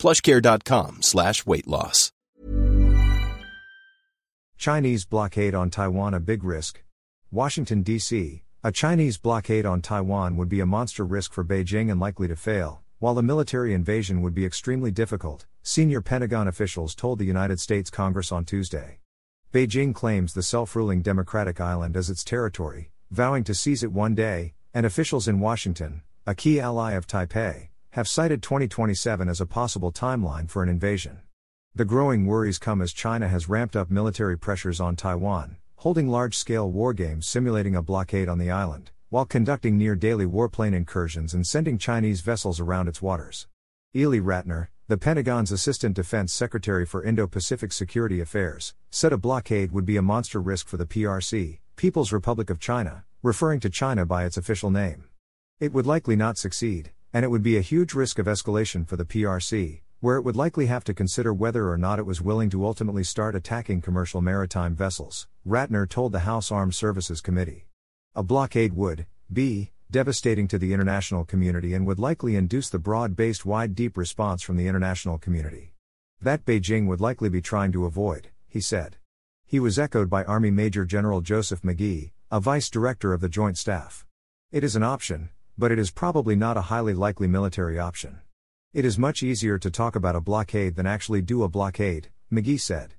plushcare.com slash weight loss. Chinese blockade on Taiwan a big risk. Washington, D.C. A Chinese blockade on Taiwan would be a monster risk for Beijing and likely to fail, while a military invasion would be extremely difficult, senior Pentagon officials told the United States Congress on Tuesday. Beijing claims the self ruling Democratic Island as its territory, vowing to seize it one day, and officials in Washington, a key ally of Taipei, have cited 2027 as a possible timeline for an invasion. The growing worries come as China has ramped up military pressures on Taiwan, holding large scale war games simulating a blockade on the island, while conducting near daily warplane incursions and sending Chinese vessels around its waters. Ely Ratner, the Pentagon's Assistant Defense Secretary for Indo Pacific Security Affairs, said a blockade would be a monster risk for the PRC, People's Republic of China, referring to China by its official name. It would likely not succeed, and it would be a huge risk of escalation for the PRC, where it would likely have to consider whether or not it was willing to ultimately start attacking commercial maritime vessels, Ratner told the House Armed Services Committee. A blockade would be devastating to the international community and would likely induce the broad based wide deep response from the international community. That Beijing would likely be trying to avoid, he said. He was echoed by Army Major General Joseph McGee, a vice director of the Joint Staff. It is an option, but it is probably not a highly likely military option. It is much easier to talk about a blockade than actually do a blockade, McGee said.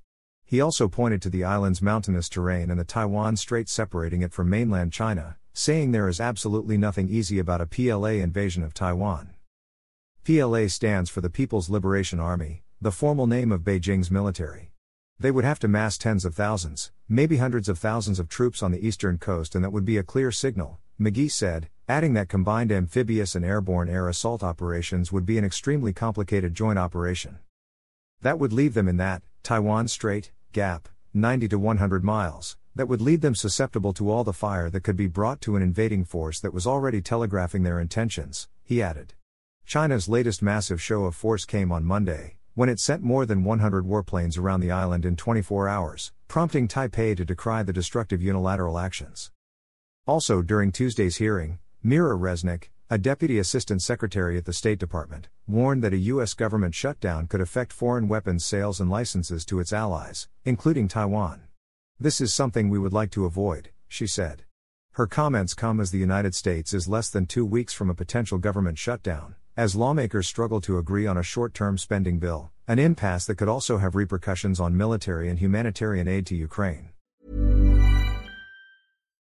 He also pointed to the island's mountainous terrain and the Taiwan Strait separating it from mainland China, saying there is absolutely nothing easy about a PLA invasion of Taiwan. PLA stands for the People's Liberation Army, the formal name of Beijing's military. They would have to mass tens of thousands, maybe hundreds of thousands of troops on the eastern coast, and that would be a clear signal, McGee said, adding that combined amphibious and airborne air assault operations would be an extremely complicated joint operation. That would leave them in that, Taiwan Strait, gap, 90 to 100 miles, that would leave them susceptible to all the fire that could be brought to an invading force that was already telegraphing their intentions, he added. China's latest massive show of force came on Monday, when it sent more than 100 warplanes around the island in 24 hours, prompting Taipei to decry the destructive unilateral actions. Also during Tuesday's hearing, Mira Resnick, a deputy assistant secretary at the State Department, warned that a U.S. government shutdown could affect foreign weapons sales and licenses to its allies, including Taiwan. This is something we would like to avoid, she said. Her comments come as the United States is less than two weeks from a potential government shutdown, as lawmakers struggle to agree on a short term spending bill, an impasse that could also have repercussions on military and humanitarian aid to Ukraine.